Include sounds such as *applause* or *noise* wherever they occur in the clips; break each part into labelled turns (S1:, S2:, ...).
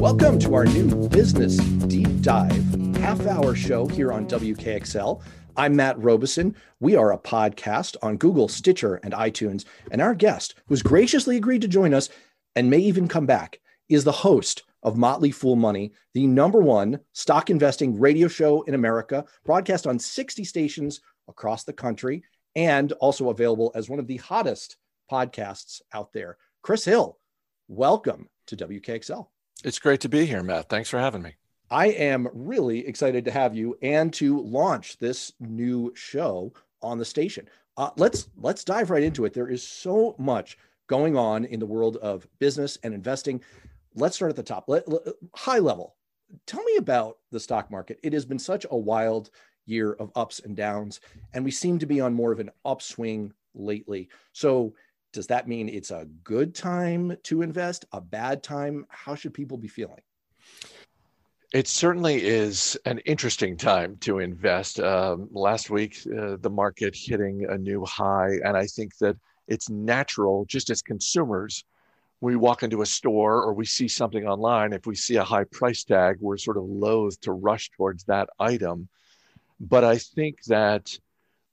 S1: Welcome to our new business deep dive half hour show here on WKXL. I'm Matt Robison. We are a podcast on Google, Stitcher, and iTunes. And our guest, who's graciously agreed to join us and may even come back, is the host of Motley Fool Money, the number one stock investing radio show in America, broadcast on 60 stations across the country, and also available as one of the hottest podcasts out there. Chris Hill, welcome to WKXL.
S2: It's great to be here, Matt. Thanks for having me.
S1: I am really excited to have you and to launch this new show on the station. Uh, let's let's dive right into it. There is so much going on in the world of business and investing. Let's start at the top. Let, let, high level. Tell me about the stock market. It has been such a wild year of ups and downs, and we seem to be on more of an upswing lately. So does that mean it's a good time to invest, a bad time? How should people be feeling?
S2: It certainly is an interesting time to invest. Um, last week, uh, the market hitting a new high, and I think that it's natural, just as consumers, we walk into a store or we see something online. If we see a high price tag, we're sort of loath to rush towards that item. But I think that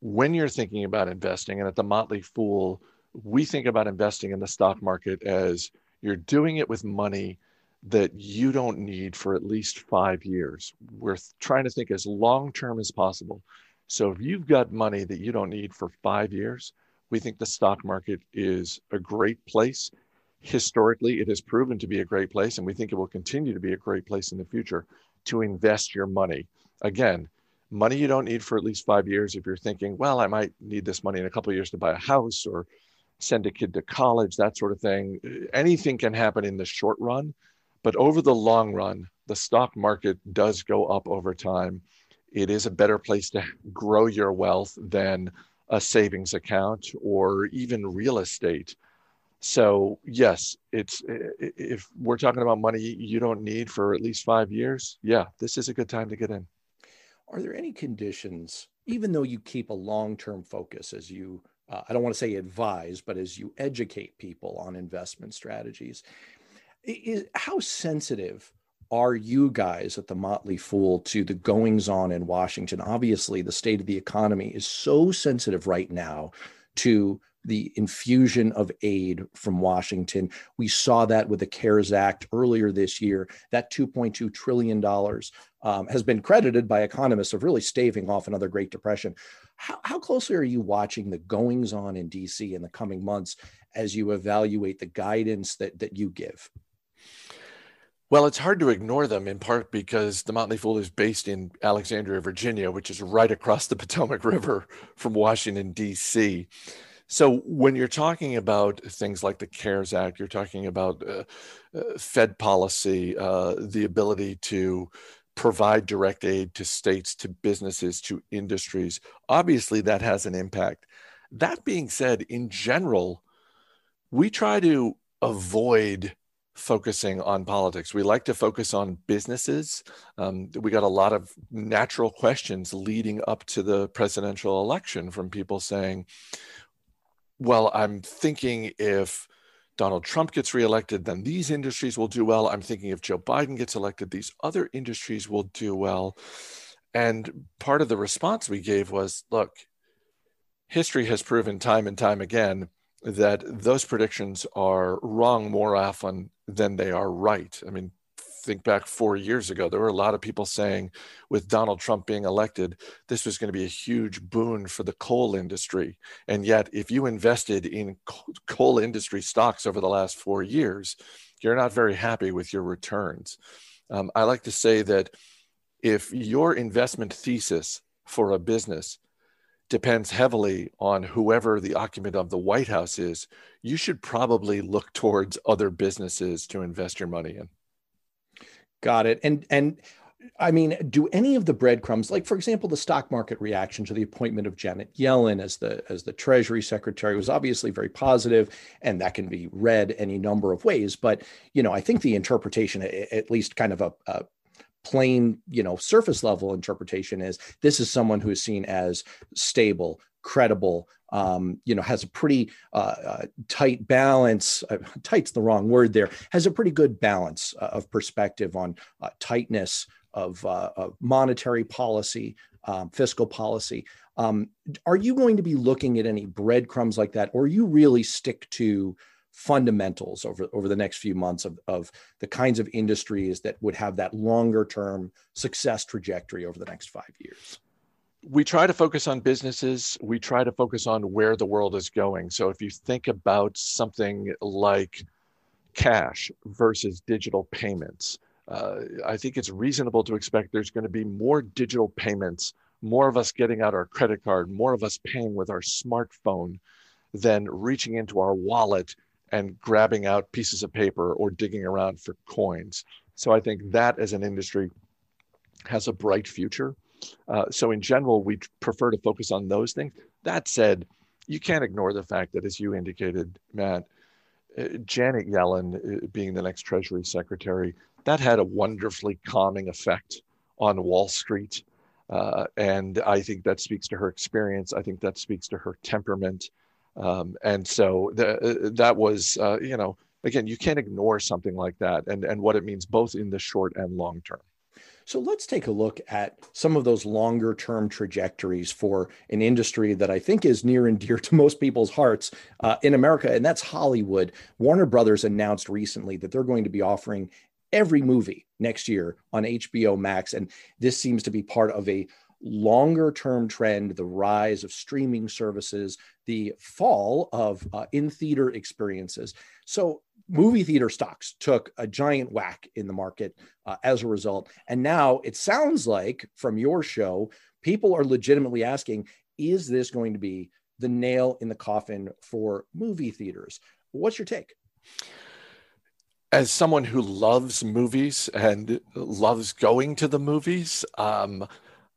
S2: when you're thinking about investing, and at the Motley Fool, we think about investing in the stock market as you're doing it with money that you don't need for at least five years. We're trying to think as long term as possible. So if you've got money that you don't need for five years, we think the stock market is a great place. Historically, it has proven to be a great place, and we think it will continue to be a great place in the future to invest your money. Again, money you don't need for at least five years. If you're thinking, well, I might need this money in a couple of years to buy a house or send a kid to college, that sort of thing. Anything can happen in the short run, but over the long run, the stock market does go up over time. It is a better place to grow your wealth than a savings account or even real estate. So, yes, it's if we're talking about money you don't need for at least 5 years, yeah, this is a good time to get in.
S1: Are there any conditions even though you keep a long-term focus as you uh, I don't want to say advise, but as you educate people on investment strategies, is, how sensitive are you guys at the Motley Fool to the goings on in Washington? Obviously, the state of the economy is so sensitive right now to the infusion of aid from Washington. We saw that with the CARES Act earlier this year. That $2.2 trillion um, has been credited by economists of really staving off another Great Depression. How, how closely are you watching the goings on in DC in the coming months as you evaluate the guidance that, that you give?
S2: Well, it's hard to ignore them in part because the Motley Fool is based in Alexandria, Virginia, which is right across the *laughs* Potomac River from Washington, D.C. So when you're talking about things like the CARES Act, you're talking about uh, uh, Fed policy, uh, the ability to provide direct aid to states, to businesses, to industries. Obviously, that has an impact. That being said, in general, we try to avoid focusing on politics. We like to focus on businesses. Um, we got a lot of natural questions leading up to the presidential election from people saying, well, I'm thinking if Donald Trump gets reelected, then these industries will do well. I'm thinking if Joe Biden gets elected, these other industries will do well. And part of the response we gave was look, history has proven time and time again that those predictions are wrong more often than they are right. I mean, think back four years ago, there were a lot of people saying, with Donald Trump being elected, this was going to be a huge boon for the coal industry. And yet, if you invested in coal industry stocks over the last four years, you're not very happy with your returns. Um, I like to say that if your investment thesis for a business depends heavily on whoever the occupant of the White House is, you should probably look towards other businesses to invest your money in.
S1: Got it. And and I mean, do any of the breadcrumbs, like for example, the stock market reaction to the appointment of Janet Yellen as the as the Treasury Secretary was obviously very positive, and that can be read any number of ways. But you know, I think the interpretation, at least kind of a, a plain, you know, surface level interpretation is this is someone who is seen as stable, credible, um, you know, has a pretty uh, uh, tight balance. Uh, tight's the wrong word there. Has a pretty good balance uh, of perspective on uh, tightness of, uh, of, monetary policy, um, fiscal policy. Um, are you going to be looking at any breadcrumbs like that, or you really stick to fundamentals over, over the next few months of, of the kinds of industries that would have that longer term success trajectory over the next five years?
S2: We try to focus on businesses. We try to focus on where the world is going. So if you think about something like cash versus digital payments, uh, I think it's reasonable to expect there's going to be more digital payments, more of us getting out our credit card, more of us paying with our smartphone than reaching into our wallet and grabbing out pieces of paper or digging around for coins. So I think that as an industry has a bright future. Uh, so in general, we prefer to focus on those things. That said, you can't ignore the fact that, as you indicated, Matt, uh, Janet Yellen uh, being the next Treasury Secretary, that had a wonderfully calming effect on Wall Street. Uh, and I think that speaks to her experience. I think that speaks to her temperament. Um, and so the, uh, that was, uh, you know, again, you can't ignore something like that and, and what it means both in the short and long term.
S1: So let's take a look at some of those longer term trajectories for an industry that I think is near and dear to most people's hearts uh, in America, and that's Hollywood. Warner Brothers announced recently that they're going to be offering every movie next year on HBO Max. And this seems to be part of a longer term trend, the rise of streaming services, the fall of uh, in theater experiences. So, movie theater stocks took a giant whack in the market uh, as a result. And now it sounds like from your show, people are legitimately asking, is this going to be the nail in the coffin for movie theaters? What's your take?
S2: As someone who loves movies and loves going to the movies, um,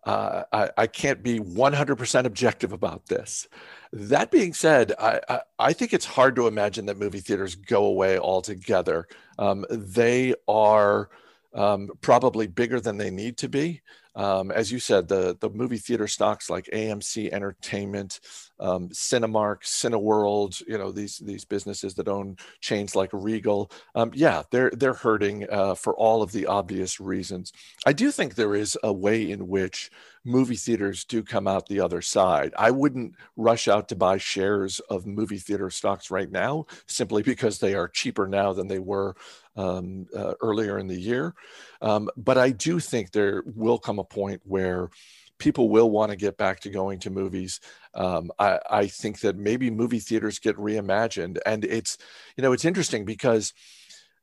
S2: uh, I, I, can't be 100% objective about this. That being said, I, I, I, think it's hard to imagine that movie theaters go away altogether. Um, they are um, probably bigger than they need to be. Um, as you said, the, the movie theater stocks like AMC Entertainment, um, Cinemark, Cineworld, you know, these, these businesses that own chains like Regal, um, yeah, they're, they're hurting uh, for all of the obvious reasons. I do think there is a way in which movie theaters do come out the other side. I wouldn't rush out to buy shares of movie theater stocks right now simply because they are cheaper now than they were um, uh, earlier in the year. Um, but I do think there will come a point where people will want to get back to going to movies. Um, I, I, think that maybe movie theaters get reimagined, and it's you know it's interesting because.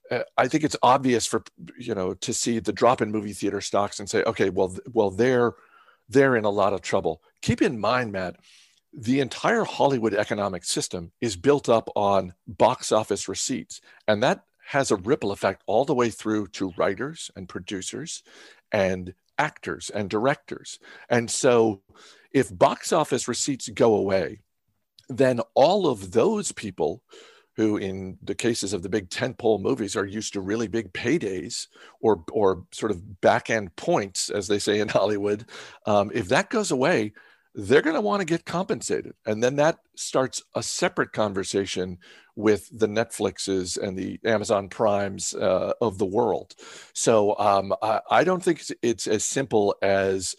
S2: Uh, I think it's obvious for you know to see the drop in movie theater stocks and say, okay, well, well, they're they're in a lot of trouble. Keep in mind, Matt, the entire Hollywood economic system is built up on box office receipts, and that has a ripple effect all the way through to writers and producers and actors and directors. And so, if box office receipts go away, then all of those people who, in the cases of the big tentpole movies, are used to really big paydays or or sort of back end points, as they say in *laughs* Hollywood. Um, if that goes away, they're going to want to get compensated, and then that starts a separate conversation with the Netflixes and the Amazon Primes uh, of the world. So um, I, I don't think it's, it's as simple as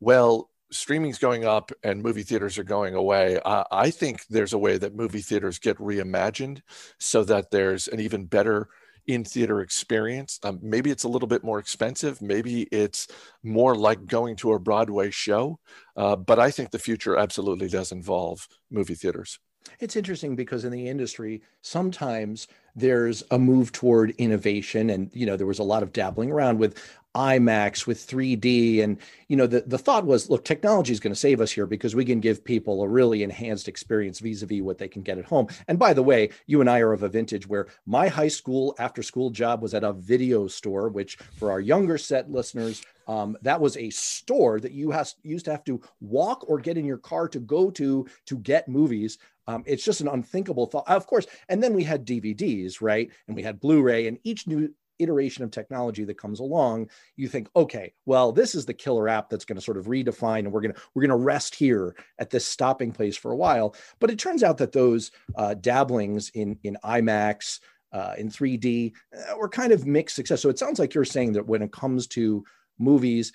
S2: well streaming's going up and movie theaters are going away, uh, I think there's a way that movie theaters get reimagined so that there's an even better in theater experience. Um, maybe it's a little bit more expensive. Maybe it's more like going to a Broadway show. Uh, but I think the future absolutely does involve movie theaters.
S1: It's interesting because in the industry, sometimes there's a move toward innovation and you know there was a lot of dabbling around with IMAX with 3D. And, you know, the, the thought was, look, technology is going to save us here because we can give people a really enhanced experience vis-a-vis what they can get at home. And by the way, you and I are of a vintage where my high school after school job was at a video store, which for our younger set listeners, um, that was a store that you has, used to have to walk or get in your car to go to to get movies. Um, it's just an unthinkable thought, of course. And then we had DVDs, right? And we had Blu-ray, and each new iteration of technology that comes along, you think, okay, well, this is the killer app that's going to sort of redefine, and we're going to we're going to rest here at this stopping place for a while. But it turns out that those uh, dabblings in in IMAX, uh, in 3D, uh, were kind of mixed success. So it sounds like you're saying that when it comes to movies,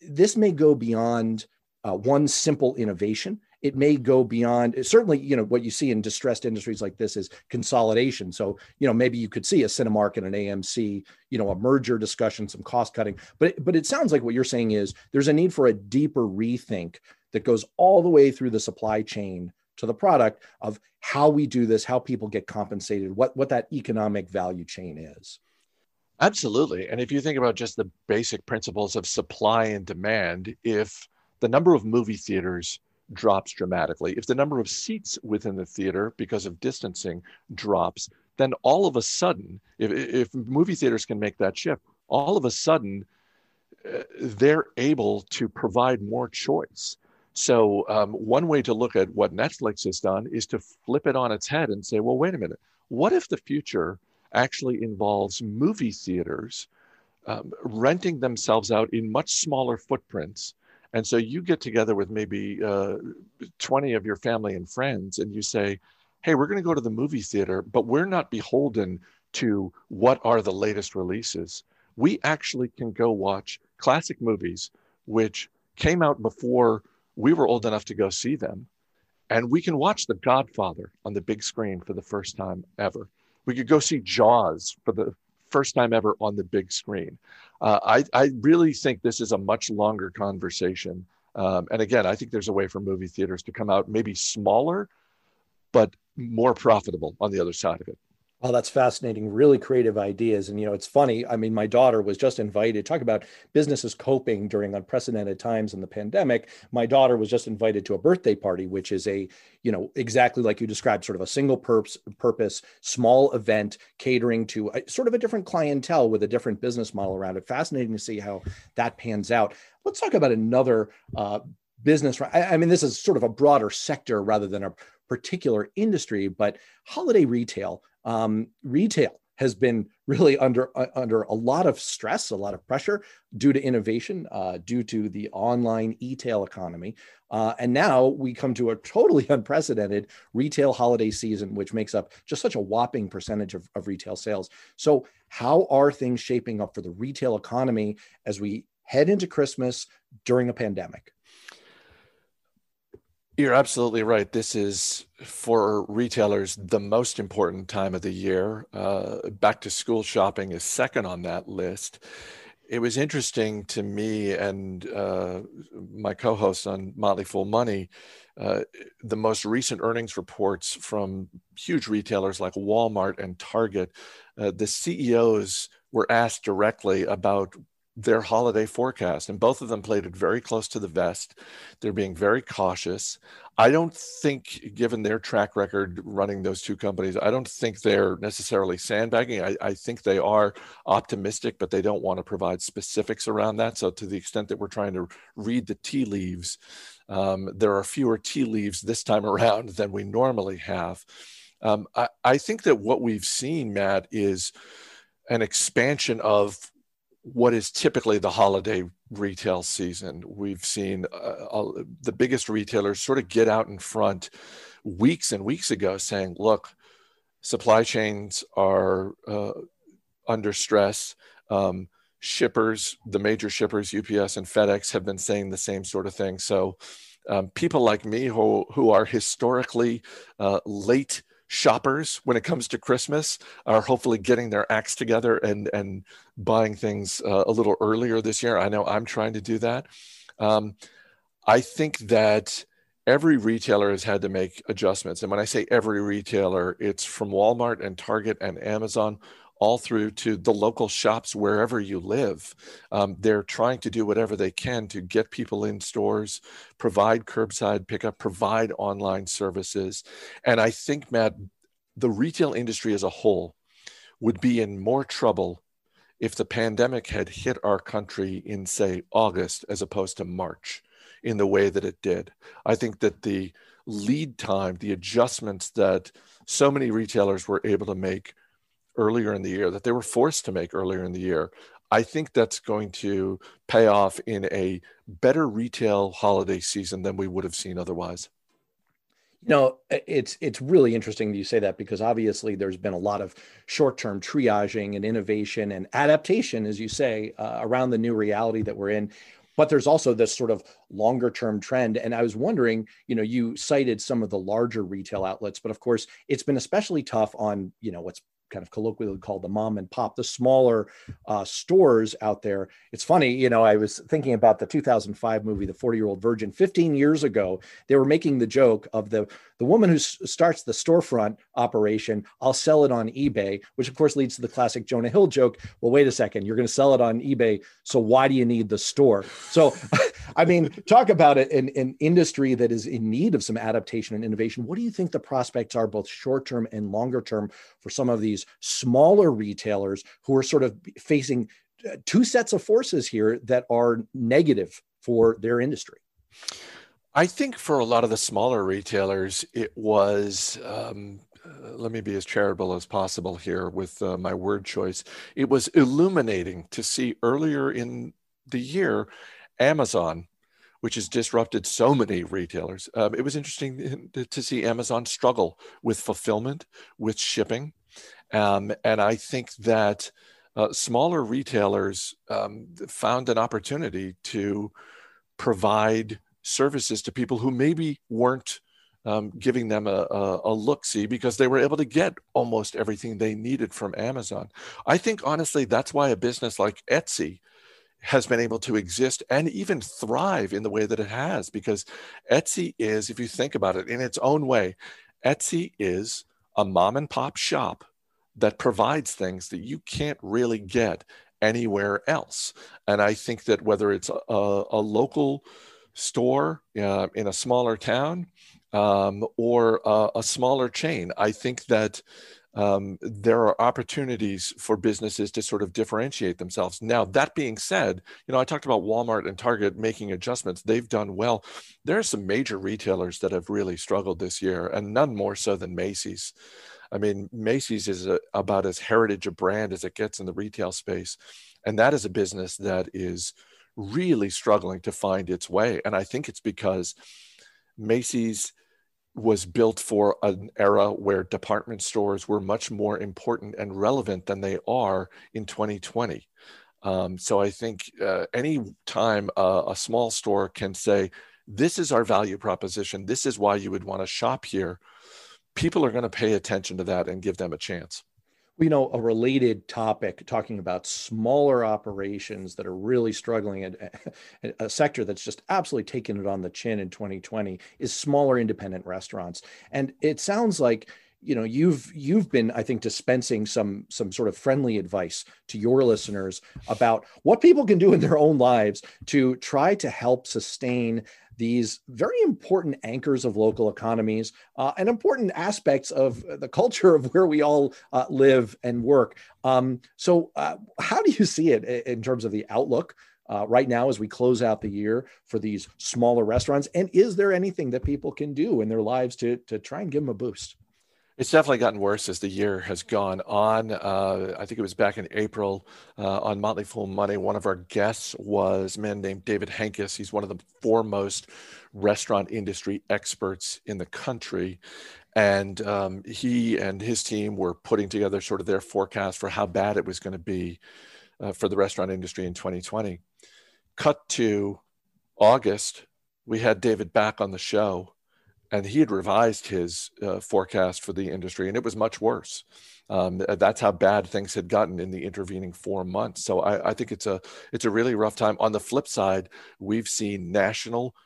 S1: this may go beyond uh, one simple innovation it may go beyond certainly you know what you see in distressed industries like this is consolidation. So you know maybe you could see a cinemark and an amc you know a merger discussion some cost cutting. But but it sounds like what you're saying is there's a need for a deeper rethink that goes all the way through the supply chain to the product of how we do this how people get compensated what what that economic value chain is.
S2: Absolutely. And if you think about just the basic principles of supply and demand if the number of movie theaters drops dramatically. If the number of seats within the theater because of distancing drops, then all of a sudden, if, if movie theaters can make that shift, all of a sudden uh, they're able to provide more choice. So, um, one way to look at what Netflix has done is to flip it on its head and say, well, wait a minute, what if the future actually involves movie theaters um, renting themselves out in much smaller footprints? And so you get together with maybe uh, 20 of your family and friends, and you say, Hey, we're going to go to the movie theater, but we're not beholden to what are the latest releases. We actually can go watch classic movies, which came out before we were old enough to go see them. And we can watch The Godfather on the big screen for the first time ever. We could go see Jaws for the first time ever on the big screen. Uh, I, I really think this is a much longer conversation. Um, and again, I think there's a way for movie theaters to come out maybe smaller, but more profitable on the other side of it.
S1: Oh, that's fascinating. Really creative ideas. And, you know, it's funny. I mean, my daughter was just invited, talk about businesses coping during unprecedented times in the pandemic. My daughter was just invited to a birthday party, which is a, you know, exactly like you described, sort of a single purpose, purpose small event catering to a, sort of a different clientele with a different business model around it. Fascinating to see how that pans out. Let's talk about another uh, business. I, I mean, this is sort of a broader sector rather than a particular industry, but holiday retail um, retail has been really under uh, under a lot of stress, a lot of pressure due to innovation, uh, due to the online e-tail economy, uh, and now we come to a totally *laughs* unprecedented retail holiday season, which makes up just such a whopping percentage of, of retail sales. So, how are things shaping up for the retail economy as we head into Christmas during a pandemic?
S2: You're absolutely right. This is for retailers the most important time of the year. Uh, back to school shopping is second on that list. It was interesting to me and uh, my co host on Motley Fool Money. Uh, the most recent earnings reports from huge retailers like Walmart and Target, uh, the CEOs were asked directly about their holiday forecast, and both of them played it very close to the vest. They're being very cautious. I don't think, given their track record running those two companies, I don't think they're necessarily sandbagging. I, I think they are optimistic, but they don't want to provide specifics around that. So, to the extent that we're trying to read the tea leaves, um, there are fewer tea leaves this time *laughs* around than we normally have. Um, I, I think that what we've seen, Matt, is an expansion of what is typically the holiday retail season. We've seen uh, the biggest retailers sort of get out in front weeks and weeks ago saying, look, supply chains are uh, under stress. Um, shippers, the major shippers, UPS and FedEx, have been saying the same sort of thing. So, um, people like me who, who are historically uh, late shoppers when it comes to Christmas are hopefully getting their acts together and and buying things uh, a little earlier this year. I know I'm trying to do that. Um, I think that every retailer has had to make adjustments. And when I say every retailer, it's from Walmart and Target and Amazon all through to the local shops wherever you live. Um, they're trying to do whatever they can to get people in stores, provide curbside pickup, provide online services. And I think, Matt, the retail industry as a whole would be in more trouble if the pandemic had hit our country in, say, August as opposed to March in the way that it did. I think that the lead time, the adjustments that so many retailers were able to make earlier in the year that they were forced to make earlier in the year. I think that's going to pay off in a better retail holiday season than we would have seen otherwise.
S1: You know, it's it's really interesting that you say that because obviously there's been a lot of short-term triaging and innovation and adaptation, as you say, uh, around the new reality that we're in. But there's also this sort of longer-term trend, and I was wondering, you know, you cited some of the larger retail outlets, but of course, it's been especially tough on, you know, what's kind of colloquially called the mom and pop, the smaller uh, stores out there. It's funny, you know, I was thinking about the 2005 movie, The 40 Year Old Virgin. 15 years ago, they were making the joke of the the woman who s- starts the storefront operation. I'll sell it on eBay, which of course leads to the classic Jonah Hill joke. Well, wait a second, you're going to sell it on eBay, so why do you need the store? So, *laughs* I mean, talk about it an, an industry that is in need of some adaptation and innovation. What do you think the prospects are, both short term and longer term, for some of these smaller retailers who are sort of facing uh, two sets of forces here that are negative for their industry?
S2: I think for a lot of the smaller retailers, it was. Um, uh, let me be as charitable as possible here with uh, my word choice. It was illuminating to see earlier in the year Amazon which has disrupted so many retailers. Um, it was interesting to see Amazon struggle with fulfillment, with shipping. Um, and I think that uh, smaller retailers um, found an opportunity to provide services to people who maybe weren't um, giving them a, a, a look see because they were able to get almost everything they needed from Amazon. I think honestly, that's why a business like Etsy has been able to exist and even thrive in the way that it has because Etsy is, if you think about it in its own way, Etsy is a mom and pop shop that provides things that you can't really get anywhere else. And I think that whether it's a, a local store uh, in a smaller town um, or a, a, smaller chain, I think that um, there are opportunities for businesses to sort of differentiate themselves. Now, that being said, you know, I talked about Walmart and Target making adjustments. They've done well. There are some major retailers that have really struggled this year, and none more so than Macy's. I mean, Macy's is a, about as heritage a brand as it gets in the retail space. And that is a business that is really struggling to find its way. And I think it's because Macy's was built for an era where department stores were much more important and relevant than they are in 2020. Um, so I think uh, any time a, a small store can say, this is our value proposition, this is why you would want to shop here, people are going to pay attention to that and give them a chance
S1: you know, a related topic talking about smaller operations that are really struggling at a sector that's just absolutely taken it on the chin in 2020 is smaller independent restaurants. And it sounds like you know you've you've been i think dispensing some some sort of friendly advice to your listeners about what people can do in their own lives to try to help sustain these very important anchors of local economies uh, and important aspects of the culture of where we all uh, live and work. Um, so, uh, how do you see it in terms of the outlook? Uh, right now, as we close out the year for these smaller restaurants, and is there anything that people can do in their lives to to try and give them a boost?
S2: It's definitely gotten worse as the year has gone on. Uh, I think it was back in April uh, on Motley Fool Money. One of our guests was a man named David Henkes. He's one of the foremost restaurant industry experts in the country. And um, he and his team were putting together sort of their forecast for how bad it was going to be uh, for the restaurant industry in 2020. Cut to August, we had David back on the show and he had revised his uh, forecast for the industry, and it was much worse. Um, that's how bad things had gotten in the intervening four months. So I, I, think it's a it's a really rough time. On the flip side, we've seen national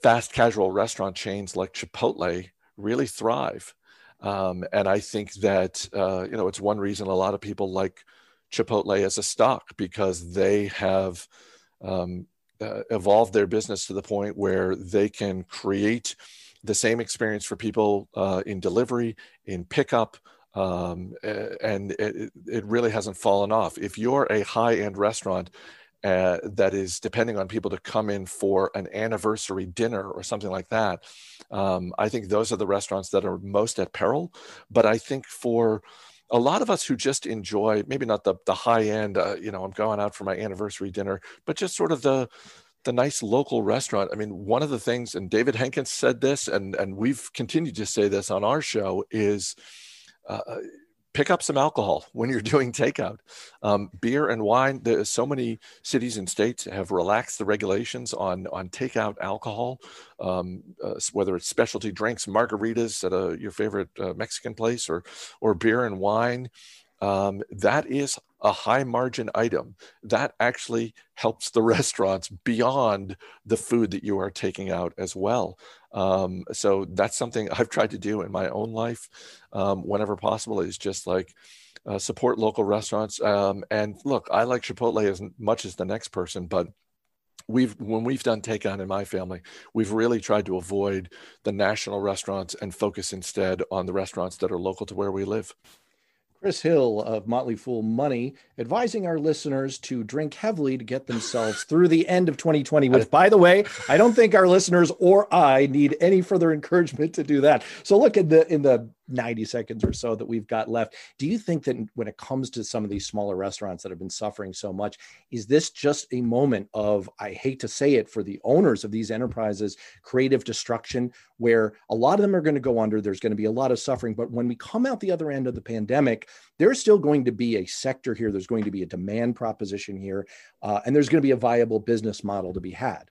S2: fast casual restaurant chains like Chipotle really thrive. Um, and I think that, uh, you know, it's one reason a lot of people like Chipotle as a stock because they have um, uh, evolved their business to the point where they can create the same experience for people uh, in delivery, in pickup, um, and it, it, really hasn't fallen off. If you're a high end restaurant uh, that is depending on people to come in for an anniversary dinner or something like that, um, I think those are the restaurants that are most at peril. But I think for a lot of us who just enjoy maybe not the the high end, uh, you know, I'm going out for my anniversary dinner, but just sort of the the nice local restaurant. I mean, one of the things, and David Henkes said this, and and we've continued to say this on our show, is uh, uh pick up some alcohol when you're *laughs* doing takeout. Um, beer and wine. So many cities and states have relaxed the regulations on on takeout alcohol, um, uh, whether it's specialty drinks, margaritas at a, your favorite uh, Mexican place, or or beer and wine. Um, that is a high margin item that actually helps the *laughs* restaurants beyond the food that you are taking out as well. Um, so that's something I've tried to do in my own life um, whenever possible is just like uh, support local restaurants. Um, and look, I like Chipotle as much as the next person, but we've when we've done takeout in my family we've really tried to avoid the national restaurants and focus instead on the restaurants that are local to where we live
S1: Chris Hill of Motley Fool Money advising our listeners to drink heavily to get themselves *laughs* through the end of 2020, which, by the way, I don't think our listeners or I need any further encouragement to do that. So, look at the in the 90 seconds or so that we've got left. Do you think that when it comes to some of these smaller restaurants that have been suffering so much, is this just a moment of, I hate to say it, for the owners of these enterprises, creative destruction, where a lot of them are going to go under? There's going to be a lot of suffering. But when we come out the other end of the pandemic, there's still going to be a sector here, there's going to be a demand proposition here, uh, and there's going to be a viable business model to be had.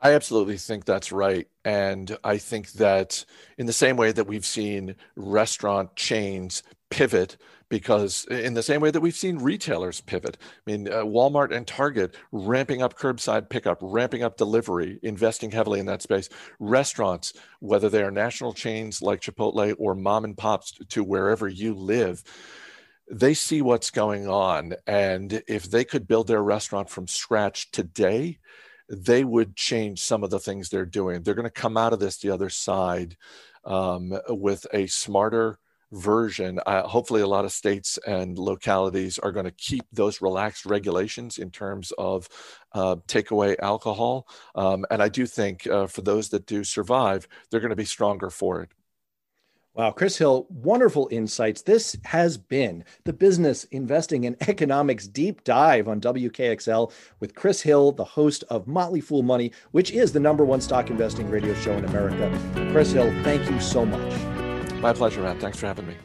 S2: I absolutely think that's right. And I think that in the same way that we've seen restaurant chains pivot, because in the same way that we've seen retailers pivot, I mean, uh, Walmart and Target ramping up curbside pickup, ramping up delivery, investing heavily in that space. Restaurants, whether they are national chains like Chipotle or mom and pops to wherever you live, they see what's going on. And if they could build their restaurant from scratch today, they would change some of the things they're doing. They're going to come out of this the other side um, with a smarter version. Uh, hopefully, a lot of states and localities are going to keep those relaxed regulations in terms of uh, takeaway alcohol. Um, and I do think uh, for those that do survive, they're going to be stronger for it.
S1: Wow, Chris Hill, wonderful insights. This has been the Business Investing and Economics Deep Dive on WKXL with Chris Hill, the host of Motley Fool Money, which is the number one stock investing radio show in America. Chris Hill, thank you so much.
S2: My pleasure, Matt. Thanks for having me.